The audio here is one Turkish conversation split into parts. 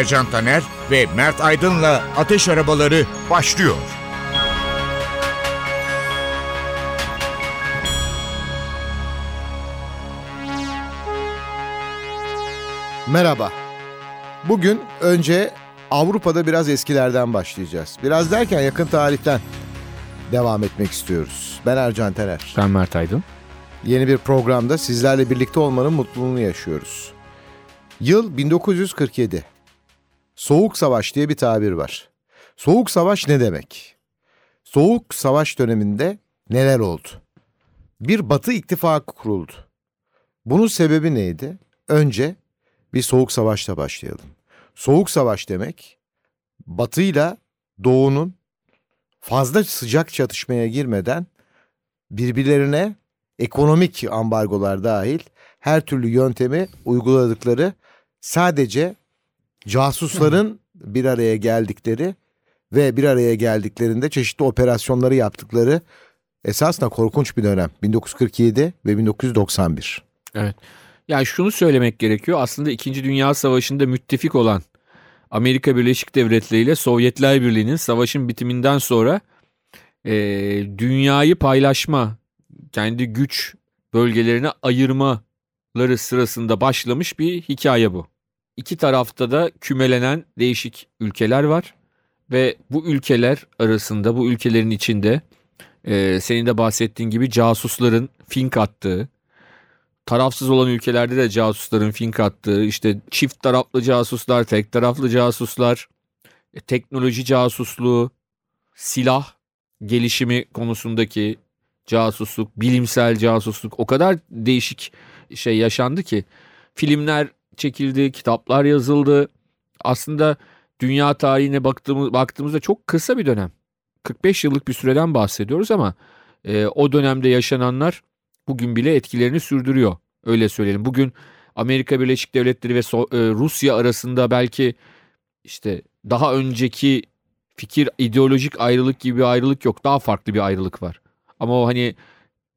Ercan Taner ve Mert Aydın'la Ateş Arabaları başlıyor. Merhaba. Bugün önce Avrupa'da biraz eskilerden başlayacağız. Biraz derken yakın tarihten devam etmek istiyoruz. Ben Ercan Tener. Ben Mert Aydın. Yeni bir programda sizlerle birlikte olmanın mutluluğunu yaşıyoruz. Yıl 1947. Soğuk Savaş diye bir tabir var. Soğuk Savaş ne demek? Soğuk Savaş döneminde neler oldu? Bir Batı ittifakı kuruldu. Bunun sebebi neydi? Önce bir soğuk savaşla başlayalım. Soğuk savaş demek batıyla doğunun fazla sıcak çatışmaya girmeden birbirlerine ekonomik ambargolar dahil her türlü yöntemi uyguladıkları sadece casusların bir araya geldikleri ve bir araya geldiklerinde çeşitli operasyonları yaptıkları esasında korkunç bir dönem 1947 ve 1991. Evet. Yani şunu söylemek gerekiyor. Aslında 2. Dünya Savaşı'nda müttefik olan Amerika Birleşik Devletleri ile Sovyetler Birliği'nin savaşın bitiminden sonra e, dünyayı paylaşma, kendi güç bölgelerine ayırmaları sırasında başlamış bir hikaye bu. İki tarafta da kümelenen değişik ülkeler var ve bu ülkeler arasında, bu ülkelerin içinde e, senin de bahsettiğin gibi casusların fink attığı, tarafsız olan ülkelerde de casusların fink attığı, işte çift taraflı casuslar, tek taraflı casuslar, e, teknoloji casusluğu, silah gelişimi konusundaki casusluk, bilimsel casusluk o kadar değişik şey yaşandı ki filmler çekildi, kitaplar yazıldı. Aslında dünya tarihine baktığımız, baktığımızda çok kısa bir dönem. 45 yıllık bir süreden bahsediyoruz ama e, o dönemde yaşananlar bugün bile etkilerini sürdürüyor. Öyle söyleyelim. Bugün Amerika Birleşik Devletleri ve so- e, Rusya arasında belki işte daha önceki fikir ideolojik ayrılık gibi bir ayrılık yok. Daha farklı bir ayrılık var. Ama o hani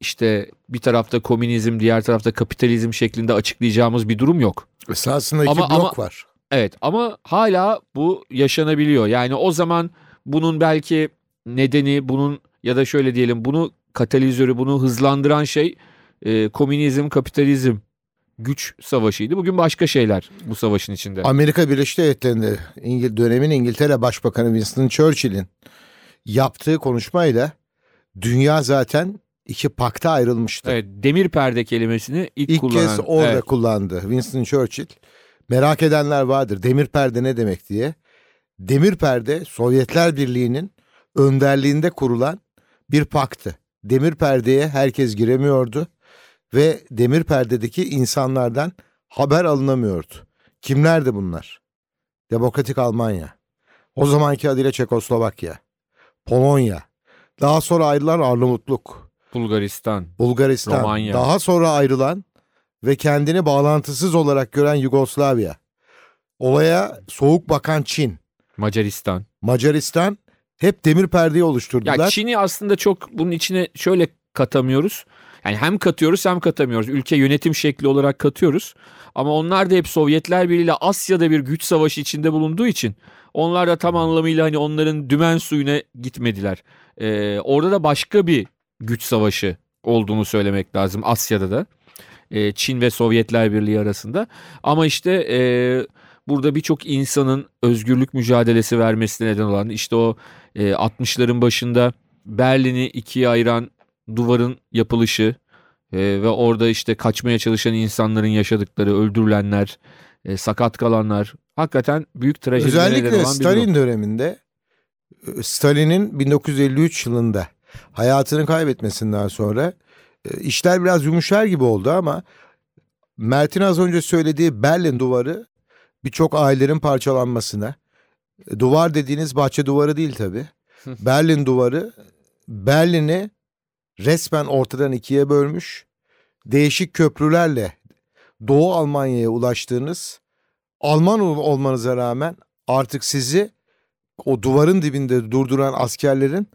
işte bir tarafta komünizm, diğer tarafta kapitalizm şeklinde açıklayacağımız bir durum yok. Esasında iki Ama- blok ama- var. Evet ama hala bu yaşanabiliyor. Yani o zaman bunun belki nedeni bunun ya da şöyle diyelim bunu katalizörü bunu hızlandıran şey e, komünizm, kapitalizm güç savaşıydı. Bugün başka şeyler bu savaşın içinde. Amerika Birleşik Devletleri'nde İngil dönemin İngiltere Başbakanı Winston Churchill'in yaptığı konuşmayla dünya zaten iki pakta ayrılmıştı. Evet, demir perde kelimesini ilk, İlk kullanan. kez orada evet, kullandı Winston Churchill. Merak edenler vardır. Demir perde ne demek diye. Demir perde Sovyetler Birliği'nin önderliğinde kurulan bir paktı. Demir perdeye herkes giremiyordu ve demir perdedeki insanlardan haber alınamıyordu. Kimlerdi bunlar? Demokratik Almanya, o zamanki adıyla Çekoslovakya, Polonya, daha sonra ayrılan Arnavutluk, Bulgaristan. Bulgaristan, Romanya. daha sonra ayrılan ve kendini bağlantısız olarak gören Yugoslavya, olaya soğuk bakan Çin, Macaristan. Macaristan hep demir perdeyi oluşturdular. Ya Çin'i aslında çok bunun içine şöyle katamıyoruz. Yani hem katıyoruz hem katamıyoruz. Ülke yönetim şekli olarak katıyoruz. Ama onlar da hep Sovyetler Birliği ile Asya'da bir güç savaşı içinde bulunduğu için onlar da tam anlamıyla hani onların dümen suyuna gitmediler. Ee, orada da başka bir güç savaşı olduğunu söylemek lazım Asya'da da. Ee, Çin ve Sovyetler Birliği arasında. Ama işte e, burada birçok insanın özgürlük mücadelesi vermesine neden olan işte o e, 60'ların başında Berlin'i ikiye ayıran duvarın yapılışı e, ve orada işte kaçmaya çalışan insanların yaşadıkları, öldürülenler, e, sakat kalanlar hakikaten büyük neden Özellikle. Stalin döneminde e, Stalin'in 1953 yılında hayatını kaybetmesinden sonra e, işler biraz yumuşar gibi oldu ama Mert'in az önce söylediği Berlin duvarı birçok ailelerin parçalanmasına, e, duvar dediğiniz bahçe duvarı değil tabii. Berlin duvarı Berlin'i resmen ortadan ikiye bölmüş. Değişik köprülerle Doğu Almanya'ya ulaştığınız Alman olmanıza rağmen artık sizi o duvarın dibinde durduran askerlerin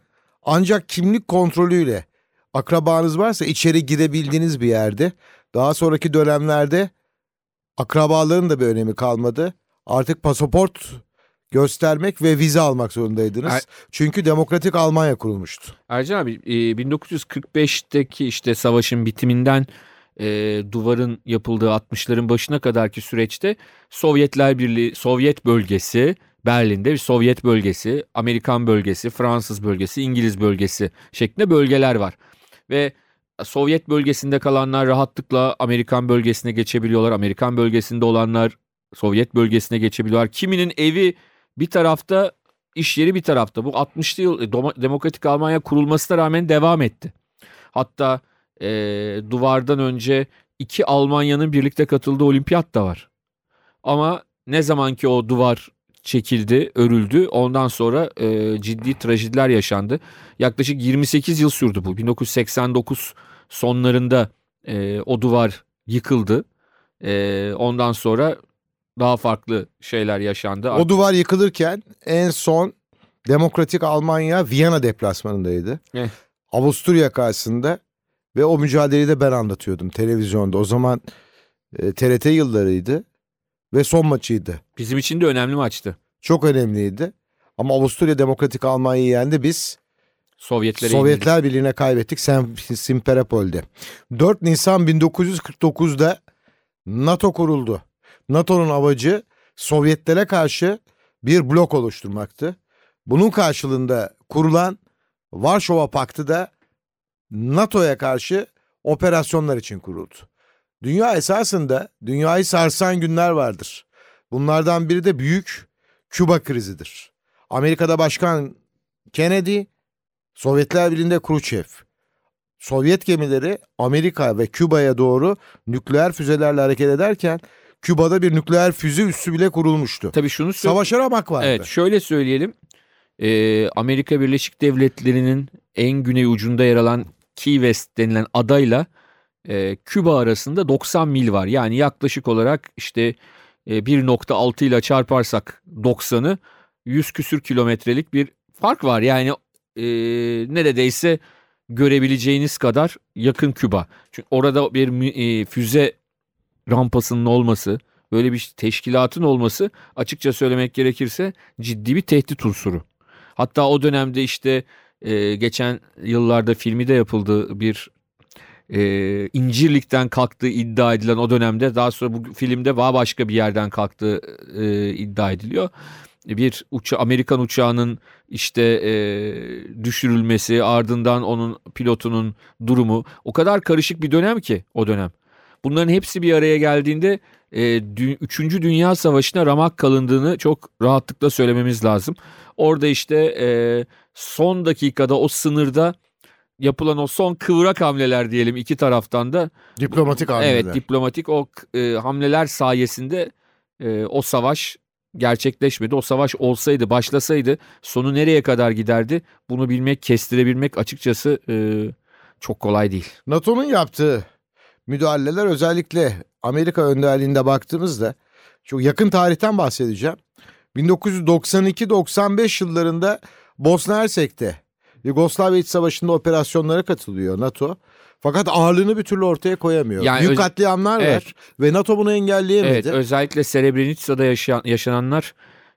ancak kimlik kontrolüyle akrabanız varsa içeri girebildiğiniz bir yerde. Daha sonraki dönemlerde akrabaların da bir önemi kalmadı. Artık pasaport göstermek ve vize almak zorundaydınız. Er, Çünkü demokratik Almanya kurulmuştu. Ercan abi 1945'teki işte savaşın bitiminden e, duvarın yapıldığı 60'ların başına kadarki süreçte Sovyetler Birliği, Sovyet bölgesi, Berlin'de bir Sovyet bölgesi, Amerikan bölgesi, Fransız bölgesi, İngiliz bölgesi şeklinde bölgeler var. Ve Sovyet bölgesinde kalanlar rahatlıkla Amerikan bölgesine geçebiliyorlar. Amerikan bölgesinde olanlar Sovyet bölgesine geçebiliyorlar. Kiminin evi bir tarafta, iş yeri bir tarafta. Bu 60'lı yıl e, Demokratik Almanya kurulmasına rağmen devam etti. Hatta e, duvardan önce iki Almanya'nın birlikte katıldığı olimpiyat da var. Ama ne zaman ki o duvar çekildi, örüldü. Ondan sonra e, ciddi trajediler yaşandı. Yaklaşık 28 yıl sürdü bu. 1989 sonlarında e, o duvar yıkıldı. E, ondan sonra daha farklı şeyler yaşandı. O duvar yıkılırken en son Demokratik Almanya Viyana deplasmanındaydı. Eh. Avusturya karşısında ve o mücadeleyi de ben anlatıyordum televizyonda. O zaman e, TRT yıllarıydı ve son maçıydı. Bizim için de önemli maçtı. Çok önemliydi. Ama Avusturya Demokratik Almanya'yı yendi biz. Sovyetler yenildik. Birliği'ne kaybettik Simferopol'de. 4 Nisan 1949'da NATO kuruldu. NATO'nun amacı Sovyetlere karşı bir blok oluşturmaktı. Bunun karşılığında kurulan Varşova Paktı da NATO'ya karşı operasyonlar için kuruldu. Dünya esasında dünyayı sarsan günler vardır. Bunlardan biri de büyük Küba krizidir. Amerika'da Başkan Kennedy, Sovyetler Birliği'nde Khrushchev. Sovyet gemileri Amerika ve Küba'ya doğru nükleer füzelerle hareket ederken Küba'da bir nükleer füze üssü bile kurulmuştu. Tabii şunu Savaşa ramak vardı. Evet şöyle söyleyelim. Ee, Amerika Birleşik Devletleri'nin en güney ucunda yer alan Key West denilen adayla e, Küba arasında 90 mil var. Yani yaklaşık olarak işte e, 1.6 ile çarparsak 90'ı 100 küsür kilometrelik bir fark var. Yani e, neredeyse görebileceğiniz kadar yakın Küba. Çünkü orada bir e, füze rampasının olması, böyle bir teşkilatın olması açıkça söylemek gerekirse ciddi bir tehdit unsuru. Hatta o dönemde işte e, geçen yıllarda filmi de yapıldı bir e, İncirlik'ten kalktığı iddia edilen o dönemde daha sonra bu filmde daha başka bir yerden kalktığı e, iddia ediliyor. Bir uça Amerikan uçağının işte e, düşürülmesi ardından onun pilotunun durumu o kadar karışık bir dönem ki o dönem. Bunların hepsi bir araya geldiğinde e, 3. Dünya Savaşı'na ramak kalındığını çok rahatlıkla söylememiz lazım. Orada işte e, son dakikada o sınırda yapılan o son kıvrak hamleler diyelim iki taraftan da. Diplomatik hamleler. Evet diplomatik o e, hamleler sayesinde e, o savaş gerçekleşmedi. O savaş olsaydı, başlasaydı sonu nereye kadar giderdi? Bunu bilmek, kestirebilmek açıkçası e, çok kolay değil. NATO'nun yaptığı müdahaleler özellikle Amerika önderliğinde baktığımızda çok yakın tarihten bahsedeceğim. 1992-95 yıllarında Bosna Hersek'te Yugoslavya İç Savaşı'nda operasyonlara katılıyor NATO. Fakat ağırlığını bir türlü ortaya koyamıyor. Yani Büyük katliamlar evet. var ve NATO bunu engelleyemedi. Evet, özellikle Srebrenica'da yaşayan, yaşananlar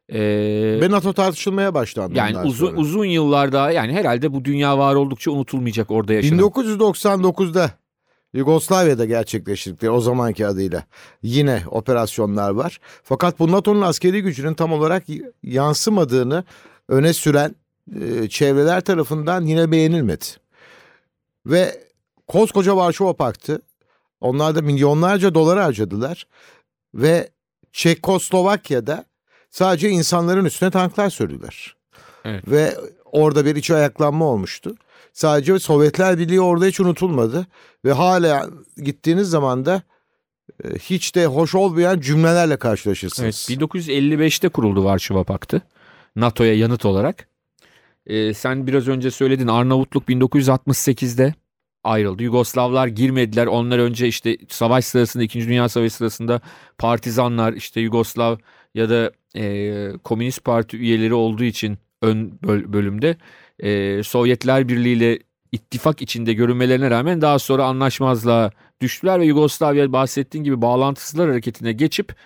ee, Ve NATO tartışılmaya başlandı. Yani uzun sonra. uzun yıllarda yani herhalde bu dünya var oldukça unutulmayacak orada yaşanan. 1999'da Yugoslavya'da gerçekleştirdikleri o zamanki adıyla yine operasyonlar var. Fakat bu NATO'nun askeri gücünün tam olarak yansımadığını öne süren e, çevreler tarafından yine beğenilmedi. Ve koskoca Varşova Paktı onlar da milyonlarca dolar harcadılar ve Çekoslovakya'da sadece insanların üstüne tanklar sürdüler. Evet. Ve orada bir iç ayaklanma olmuştu. Sadece Sovyetler Birliği orada hiç unutulmadı ve hala gittiğiniz zaman da e, hiç de hoş olmayan cümlelerle karşılaşırsınız. Evet, 1955'te kuruldu Varşova Paktı. NATO'ya yanıt olarak. Ee, sen biraz önce söyledin Arnavutluk 1968'de ayrıldı. Yugoslavlar girmediler. Onlar önce işte savaş sırasında 2. Dünya Savaşı sırasında partizanlar işte Yugoslav ya da e, Komünist Parti üyeleri olduğu için ön bölümde e, Sovyetler Birliği ile ittifak içinde görünmelerine rağmen daha sonra anlaşmazlığa düştüler ve Yugoslavya bahsettiğin gibi bağlantısızlar hareketine geçip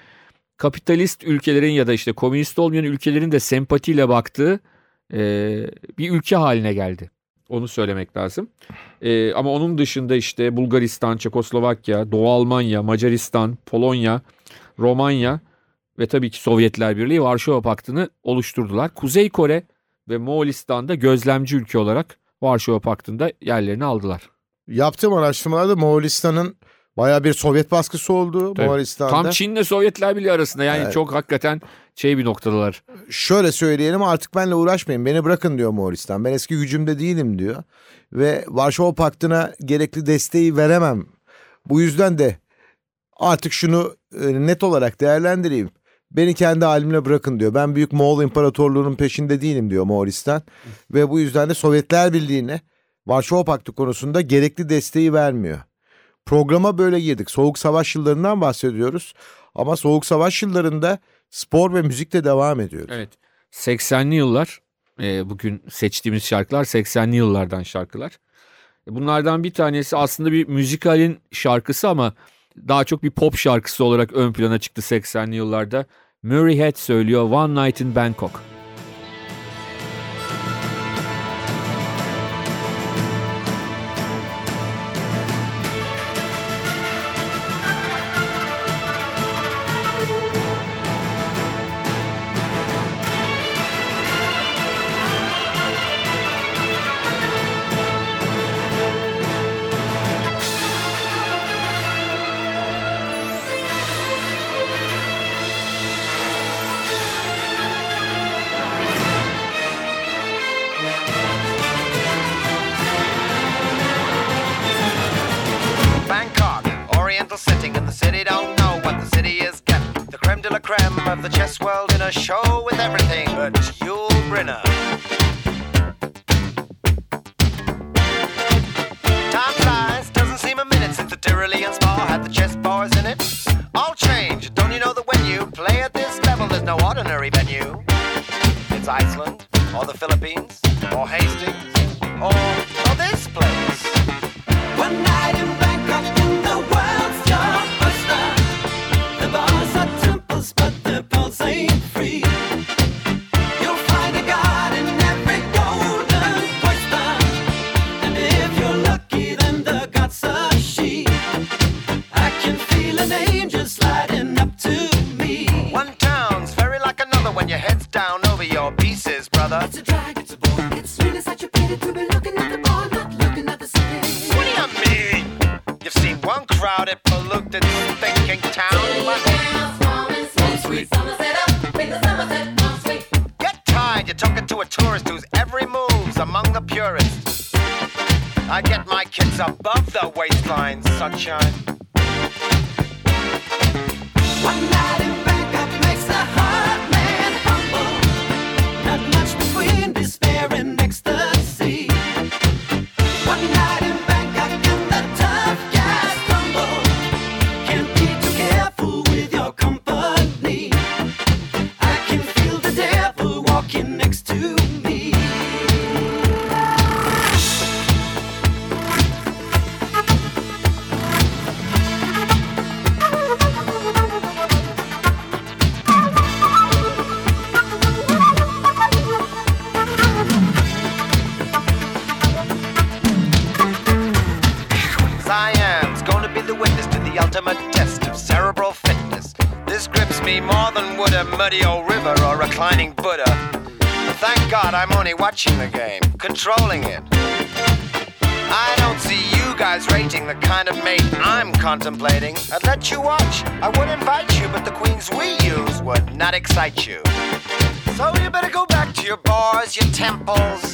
kapitalist ülkelerin ya da işte komünist olmayan ülkelerin de sempatiyle baktığı e, bir ülke haline geldi. Onu söylemek lazım. E, ama onun dışında işte Bulgaristan, Çekoslovakya, Doğu Almanya, Macaristan, Polonya, Romanya ve tabii ki Sovyetler Birliği Varşova Paktı'nı oluşturdular. Kuzey Kore ve Moğolistan'da gözlemci ülke olarak Varşova Paktı'nda yerlerini aldılar. Yaptığım araştırmalarda Moğolistan'ın baya bir Sovyet baskısı oldu Tabii. Moğolistan'da. Tam Çin'le Sovyetler Birliği arasında yani Evet. çok hakikaten şey bir noktadalar. Şöyle söyleyelim artık benimle uğraşmayın beni bırakın diyor Moğolistan. Ben eski gücümde değilim diyor. Ve Varşova Paktı'na gerekli desteği veremem. Bu yüzden de artık şunu e, net olarak değerlendireyim. Beni kendi halimle bırakın diyor. Ben Büyük Moğol İmparatorluğu'nun peşinde değilim diyor Moğolistan. Ve bu yüzden de Sovyetler Birliği'ne Varşova Paktı konusunda gerekli desteği vermiyor. Programa böyle girdik. Soğuk Savaş yıllarından bahsediyoruz. Ama Soğuk Savaş yıllarında spor ve müzikle devam ediyoruz. Evet. 80'li yıllar e, bugün seçtiğimiz şarkılar 80'li yıllardan şarkılar. E, Bunlardan bir tanesi aslında bir müzikalin şarkısı ama daha çok bir pop şarkısı olarak ön plana çıktı 80'li yıllarda. Murray Head söylüyor One Night in Bangkok. Bangkok, don't know what the city is getting. The creme de la creme of the chess world in a show with everything but Yul Brynner. Time flies, doesn't seem a minute since the Tyrolean spa had the chess bars in it. All change, don't you know that when you play at this level, there's no ordinary venue? It's Iceland, or the Philippines, or Hastings, sunshine. Contemplating. I'd let you watch, I would invite you, but the queens we use would not excite you. So you better go back to your bars, your temples,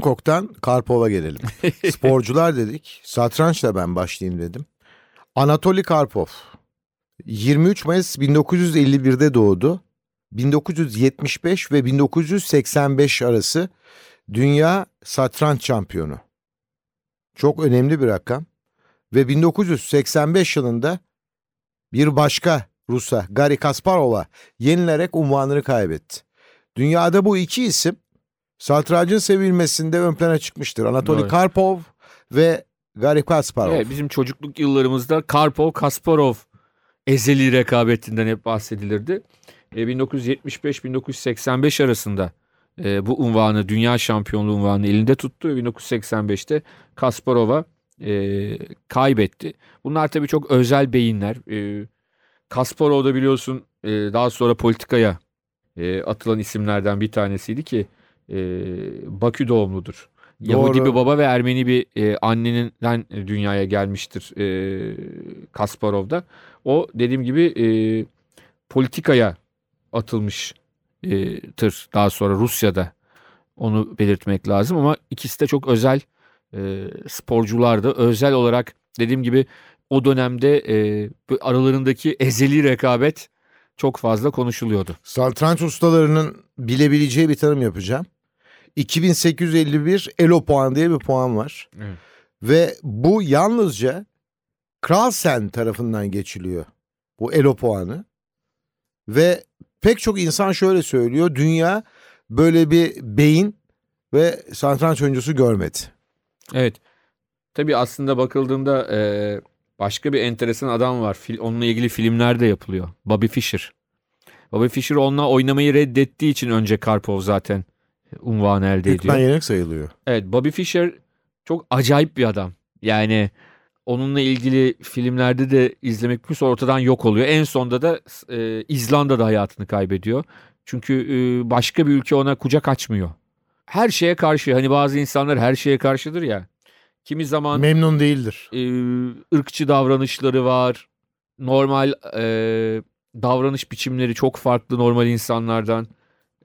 Bangkok'tan Karpov'a gelelim. Sporcular dedik. Satrançla ben başlayayım dedim. Anatoly Karpov. 23 Mayıs 1951'de doğdu. 1975 ve 1985 arası dünya satranç şampiyonu. Çok önemli bir rakam. Ve 1985 yılında bir başka Rus'a Gary Kasparov'a yenilerek unvanını kaybetti. Dünyada bu iki isim satrancın sevilmesinde ön plana çıkmıştır. Anatoly Doğru. Karpov ve Gary Kasparov. Evet, bizim çocukluk yıllarımızda Karpov Kasparov ezeli rekabetinden hep bahsedilirdi. E, 1975-1985 arasında e, bu unvanı, dünya şampiyonluğu unvanını elinde tuttu ve 1985'te Kasparov'a e, kaybetti. Bunlar tabii çok özel beyinler. E, Kasparov da biliyorsun e, daha sonra politikaya e, atılan isimlerden bir tanesiydi ki e, Bakü doğumludur. Yahudi Doğru. bir baba ve Ermeni bir e, anneninden dünyaya gelmiştir e, Kasparov da. O dediğim gibi e, politikaya atılmış e, daha sonra Rusya'da onu belirtmek lazım ama ikisi de çok özel e, sporculardı. Özel olarak dediğim gibi o dönemde e, aralarındaki ezeli rekabet çok fazla konuşuluyordu. Satranç ustalarının bilebileceği bir tanım yapacağım. 2851 Elo puan diye bir puan var. Evet. Ve bu yalnızca Kralsen tarafından geçiliyor. Bu Elo puanı. Ve pek çok insan şöyle söylüyor. Dünya böyle bir beyin ve satranç oyuncusu görmedi. Evet. Tabii aslında bakıldığında e, başka bir enteresan adam var. Fil, onunla ilgili filmler de yapılıyor. Bobby Fischer. Bobby Fischer onunla oynamayı reddettiği için önce Karpov zaten unvanı elde ediyor. Hükmen yenik sayılıyor. Evet Bobby Fischer çok acayip bir adam. Yani onunla ilgili filmlerde de izlemek mümkün sonra ortadan yok oluyor. En sonda da e, İzlanda'da hayatını kaybediyor. Çünkü e, başka bir ülke ona kucak açmıyor. Her şeye karşı hani bazı insanlar her şeye karşıdır ya. Kimi zaman Memnun değildir. e, ırkçı davranışları var. Normal e, davranış biçimleri çok farklı normal insanlardan.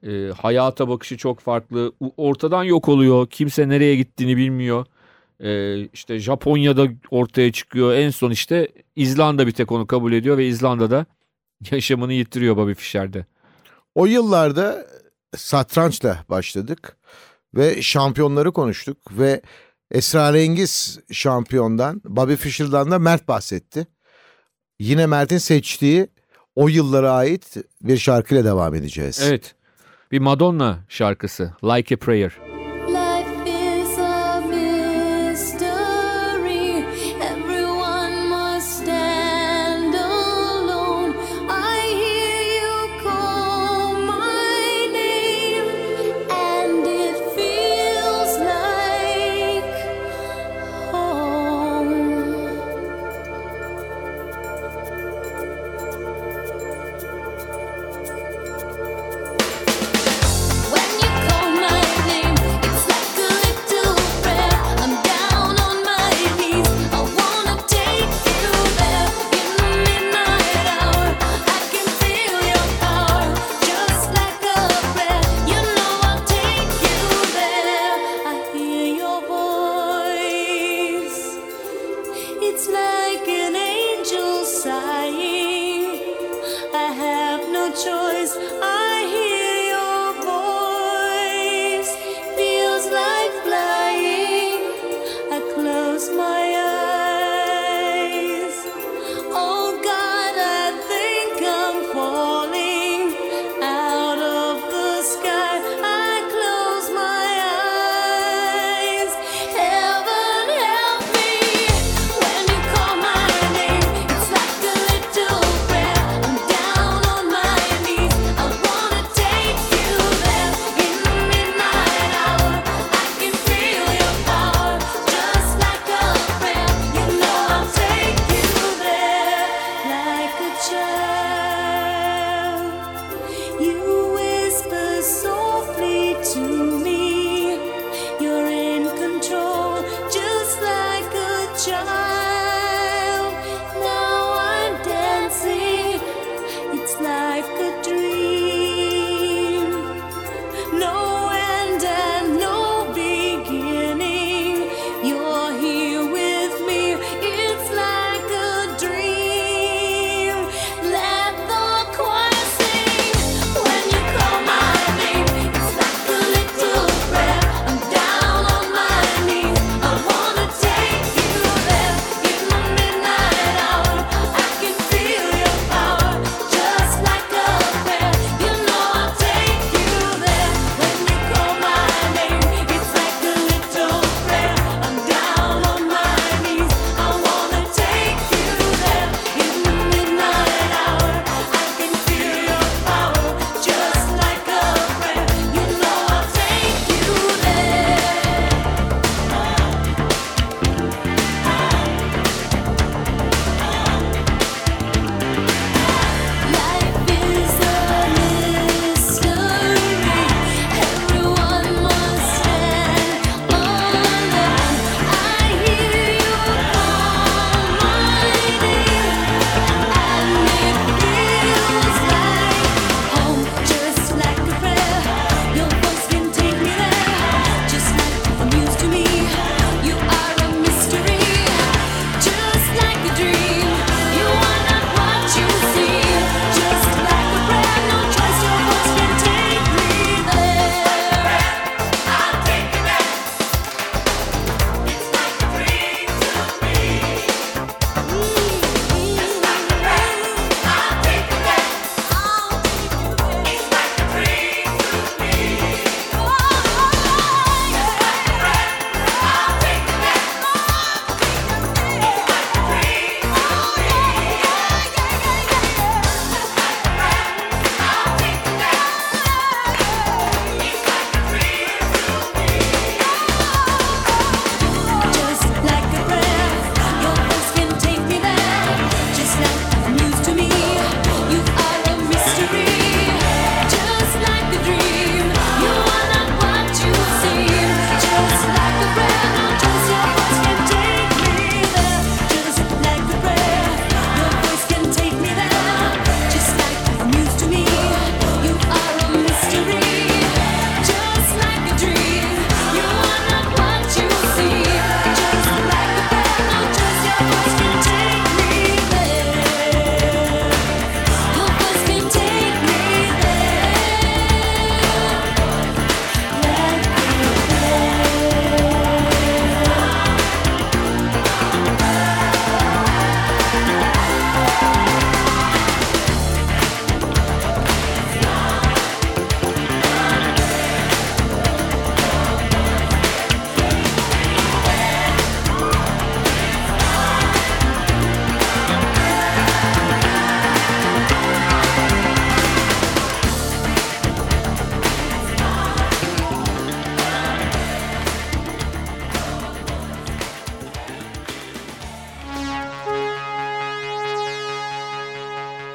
E, hayata bakışı çok farklı. Ortadan yok oluyor. Kimse nereye gittiğini bilmiyor. E, işte Japonya'da ortaya çıkıyor. En son işte İzlanda bir tek onu kabul ediyor ve İzlanda'da yaşamını yitiriyor Bobby Fischer'de. O yıllarda satrançla başladık ve şampiyonları konuştuk ve esrarengiz şampiyondan Bobby Fischer'dan da Mert bahsetti. Yine Mert'in seçtiği o yıllara ait bir şarkıyla devam edeceğiz. Evet. Bir Madonna şarkısı Like a Prayer.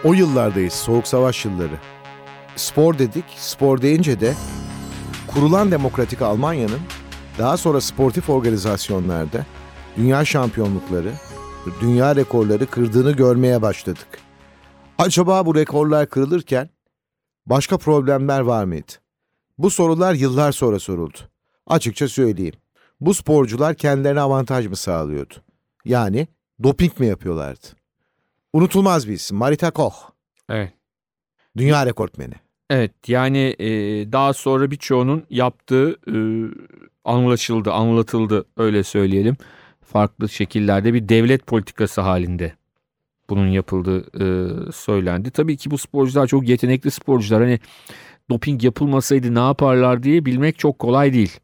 O yıllardayız, Soğuk Savaş yılları. Spor dedik, spor deyince de kurulan demokratik Almanya'nın daha sonra sportif organizasyonlarda dünya şampiyonlukları, dünya rekorları kırdığını görmeye başladık. Acaba bu rekorlar kırılırken başka problemler var mıydı? Bu sorular yıllar sonra soruldu. Açıkça söyleyeyim. Bu sporcular kendilerine avantaj mı sağlıyordu? Yani doping mi yapıyorlardı? Unutulmaz bir isim. Marita Koch. Evet. Dünya rekortmeni. Evet yani e, daha sonra birçoğunun yaptığı e, anlaşıldı, anlatıldı öyle söyleyelim. Farklı şekillerde bir devlet politikası halinde bunun yapıldığı e, söylendi. Tabii ki bu sporcular çok yetenekli sporcular. Hani doping yapılmasaydı ne yaparlar diye bilmek çok kolay değil.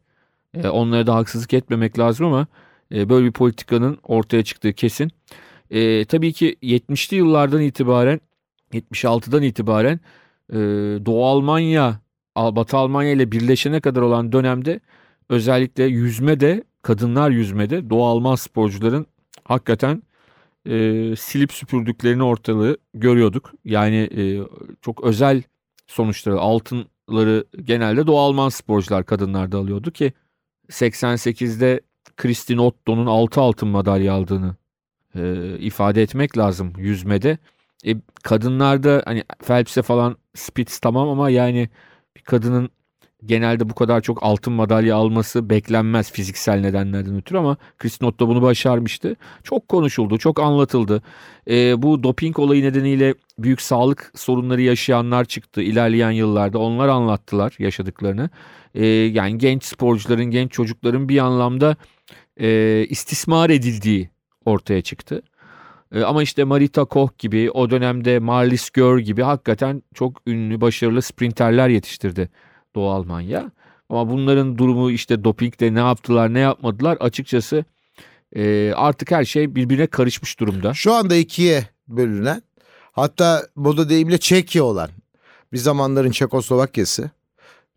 E, onlara da haksızlık etmemek lazım ama e, böyle bir politikanın ortaya çıktığı kesin. E, tabii ki 70'li yıllardan itibaren 76'dan itibaren e, Doğu Almanya, Al- Batı Almanya ile birleşene kadar olan dönemde özellikle yüzmede, kadınlar yüzmede Doğu Alman sporcuların hakikaten e, silip süpürdüklerini ortalığı görüyorduk. Yani e, çok özel sonuçları, altınları genelde Doğu Alman sporcular kadınlarda alıyordu ki 88'de Kristin Otto'nun 6 altın madalya aldığını e, ifade etmek lazım yüzmede. E, kadınlarda hani Phelps'e falan Spitz tamam ama yani bir kadının genelde bu kadar çok altın madalya alması beklenmez fiziksel nedenlerden ötürü ama Kristin Otto bunu başarmıştı. Çok konuşuldu, çok anlatıldı. E, bu doping olayı nedeniyle büyük sağlık sorunları yaşayanlar çıktı ilerleyen yıllarda. Onlar anlattılar yaşadıklarını. E, yani genç sporcuların, genç çocukların bir anlamda e, istismar edildiği ortaya çıktı. E, ama işte Marita Koch gibi o dönemde Marlis Gör gibi hakikaten çok ünlü başarılı sprinterler yetiştirdi Doğu Almanya. Ama bunların durumu işte dopingde ne yaptılar ne yapmadılar açıkçası e, artık her şey birbirine karışmış durumda. Şu anda ikiye bölünen hatta moda deyimle Çekya olan bir zamanların Çekoslovakyası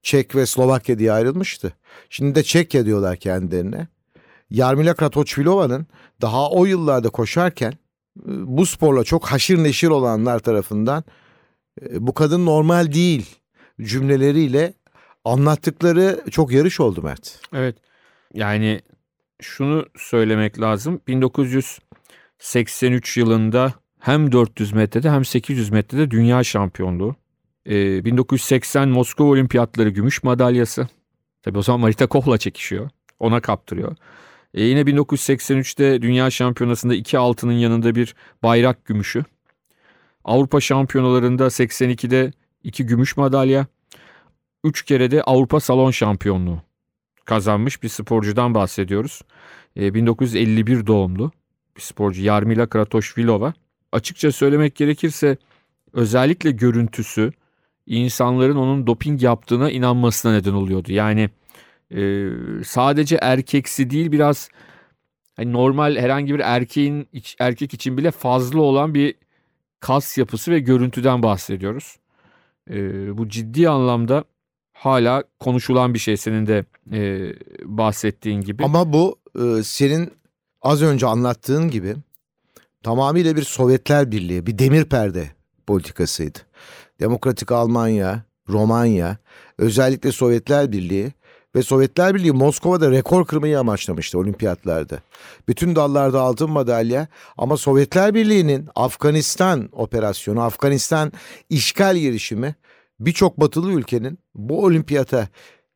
Çek ve Slovakya diye ayrılmıştı. Şimdi de Çekya diyorlar kendilerine. Yarmila Kratochvilova'nın daha o yıllarda koşarken e, bu sporla çok haşır neşir olanlar tarafından e, bu kadın normal değil cümleleriyle anlattıkları çok yarış oldu Mert. Evet. Yani şunu söylemek lazım. 1983 yılında hem 400 metrede hem 800 metrede dünya şampiyonluğu. Ee, 1980 Moskova Olimpiyatları gümüş madalyası. Tabii o zaman Marita Koch'la çekişiyor. Ona kaptırıyor. Ee, yine 1983'te dünya şampiyonasında iki altının yanında bir bayrak gümüşü. Avrupa şampiyonalarında 82'de iki gümüş madalya. Üç kere de Avrupa Salon Şampiyonluğu kazanmış bir sporcudan bahsediyoruz. Ee, 1951 doğumlu bir sporcu Yarmila Kratoşvilova. Açıkça söylemek gerekirse özellikle görüntüsü insanların onun doping yaptığına inanmasına neden oluyordu. Yani e, sadece erkeksi değil biraz hani normal herhangi bir erkeğin erkek için bile fazla olan bir kas yapısı ve görüntüden bahsediyoruz. E, bu ciddi anlamda hala konuşulan bir şey senin de e, bahsettiğin gibi. Ama bu e, senin az önce anlattığın gibi tamamıyla bir Sovyetler Birliği, bir demir perde politikasıydı. Demokratik Almanya, Romanya, özellikle Sovyetler Birliği ve Sovyetler Birliği Moskova'da rekor kırmayı amaçlamıştı olimpiyatlarda. Bütün dallarda altın madalya ama Sovyetler Birliği'nin Afganistan operasyonu, Afganistan işgal girişimi birçok batılı ülkenin bu olimpiyata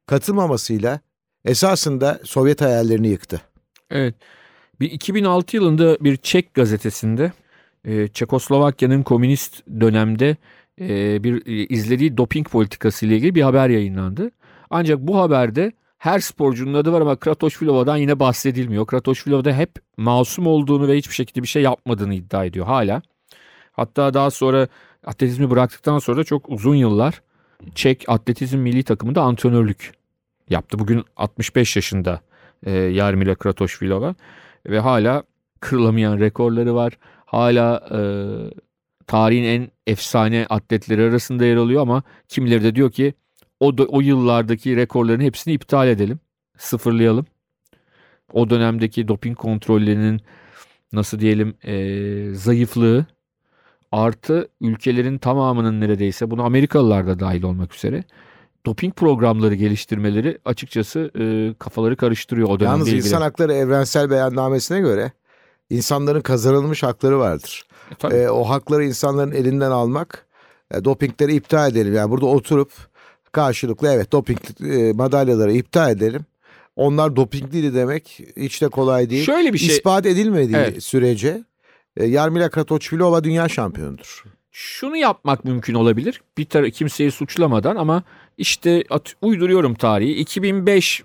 katılmamasıyla esasında Sovyet hayallerini yıktı. Evet. Bir 2006 yılında bir Çek gazetesinde e, Çekoslovakya'nın komünist dönemde e, bir e, izlediği doping politikası ile ilgili bir haber yayınlandı. Ancak bu haberde her sporcunun adı var ama Kratoşvilova'dan yine bahsedilmiyor. Kratoşvilova da hep masum olduğunu ve hiçbir şekilde bir şey yapmadığını iddia ediyor hala. Hatta daha sonra atletizmi bıraktıktan sonra da çok uzun yıllar Çek atletizm milli takımında antrenörlük yaptı. Bugün 65 yaşında e, Yarmila Kratoşvilova ve hala kırılamayan rekorları var. Hala e, tarihin en efsane atletleri arasında yer alıyor ama kimileri de diyor ki o, o yıllardaki rekorların hepsini iptal edelim, sıfırlayalım. O dönemdeki doping kontrollerinin nasıl diyelim e, zayıflığı artı ülkelerin tamamının neredeyse bunu Amerikalılar da dahil olmak üzere doping programları geliştirmeleri açıkçası e, kafaları karıştırıyor o dönemle Yalnız ilgili. insan hakları evrensel beyannamesine göre insanların kazanılmış hakları vardır. E. E, o hakları insanların elinden almak, e, dopingleri iptal edelim. Yani burada oturup karşılıklı evet doping e, madalyaları iptal edelim. Onlar dopingliydi demek hiç de kolay değil. Şöyle bir şey İspat edilmediği Evet. sürece e, Yarmila Kratochvilova dünya şampiyonudur. şunu yapmak mümkün olabilir. Bir tara kimseyi suçlamadan ama işte at- uyduruyorum tarihi 2005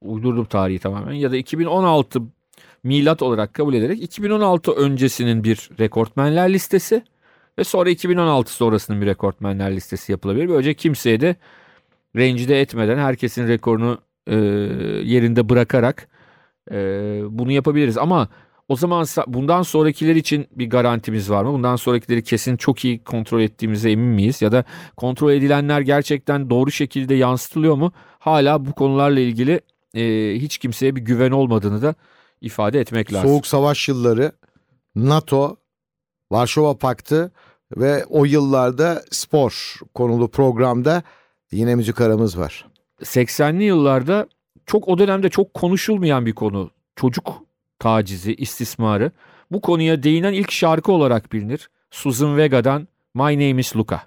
uydurdum tarihi tamamen ya da 2016 milat olarak kabul ederek 2016 öncesinin bir rekortmenler listesi ve sonra 2016 sonrasının bir rekortmenler listesi yapılabilir. Böylece kimseye de rencide etmeden herkesin rekorunu e, yerinde bırakarak e, bunu yapabiliriz. Ama o zaman bundan sonrakiler için bir garantimiz var mı? Bundan sonrakileri kesin çok iyi kontrol ettiğimize emin miyiz? Ya da kontrol edilenler gerçekten doğru şekilde yansıtılıyor mu? Hala bu konularla ilgili e, hiç kimseye bir güven olmadığını da ifade etmek lazım. Soğuk Savaş yılları, NATO, Varşova Paktı ve o yıllarda spor konulu programda yine müzik aramız var. 80'li yıllarda çok o dönemde çok konuşulmayan bir konu. Çocuk tacizi, istismarı. Bu konuya değinen ilk şarkı olarak bilinir. Susan Vega'dan My Name is Luca.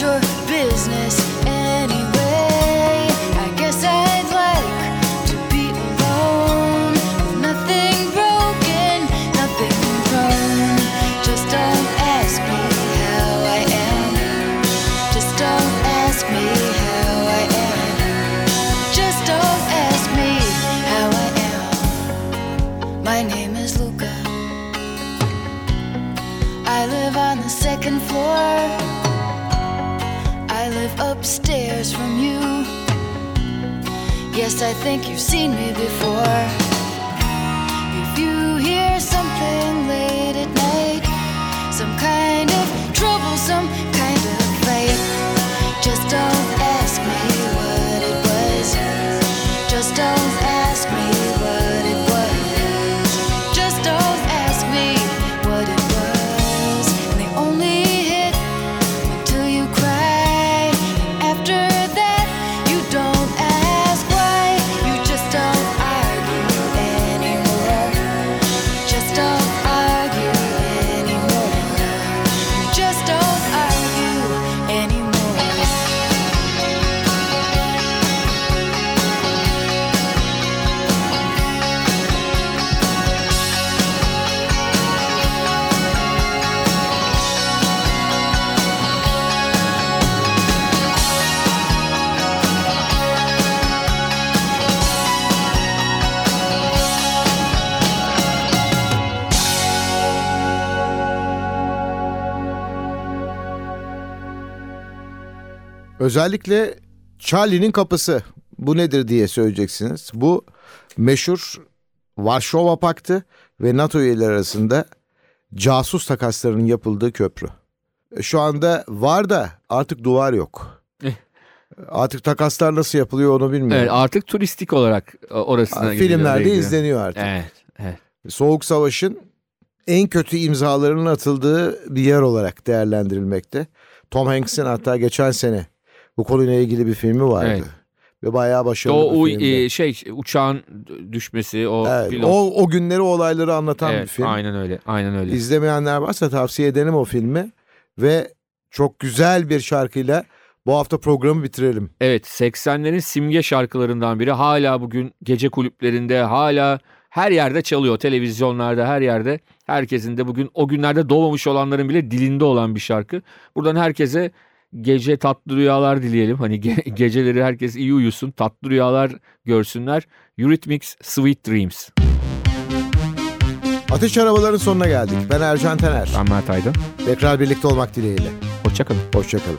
Your business I think you've seen me before. Özellikle Charlie'nin kapısı. Bu nedir diye söyleyeceksiniz. Bu meşhur Varşova Paktı ve NATO üyeleri arasında casus takaslarının yapıldığı köprü. Şu anda var da artık duvar yok. Eh. Artık takaslar nasıl yapılıyor onu bilmiyorum. Evet artık turistik olarak e, orasına gidiliyor, Filmlerde gidiyor. izleniyor artık. Evet. evet. Soğuk Savaş'ın en kötü imzalarının atıldığı bir yer olarak değerlendirilmekte. Tom Hanks'in hatta geçen sene bu konuyla ilgili bir filmi vardı. Evet. Ve bayağı başarılı O, bir filmdi. e, şey uçağın düşmesi o Evet, pilot. o, o günleri, o olayları anlatan bir evet, film. aynen öyle. Aynen öyle. İzlemeyenler varsa tavsiye edelim o filmi. Ve çok güzel bir şarkıyla bu hafta programı bitirelim. Evet 80'lerin simge şarkılarından biri hala bugün gece kulüplerinde hala her yerde çalıyor. Televizyonlarda her yerde herkesin de bugün o günlerde doğmamış olanların bile dilinde olan bir şarkı. Buradan herkese gece tatlı rüyalar dileyelim. Hani ge- geceleri herkes iyi uyusun tatlı rüyalar görsünler. Eurythmics Sweet Dreams. Ateş Arabaların sonuna geldik. Ben Ercan Tener. Ben Mert Aydın. Tekrar birlikte olmak dileğiyle. Hoşçakalın. Hoşçakalın.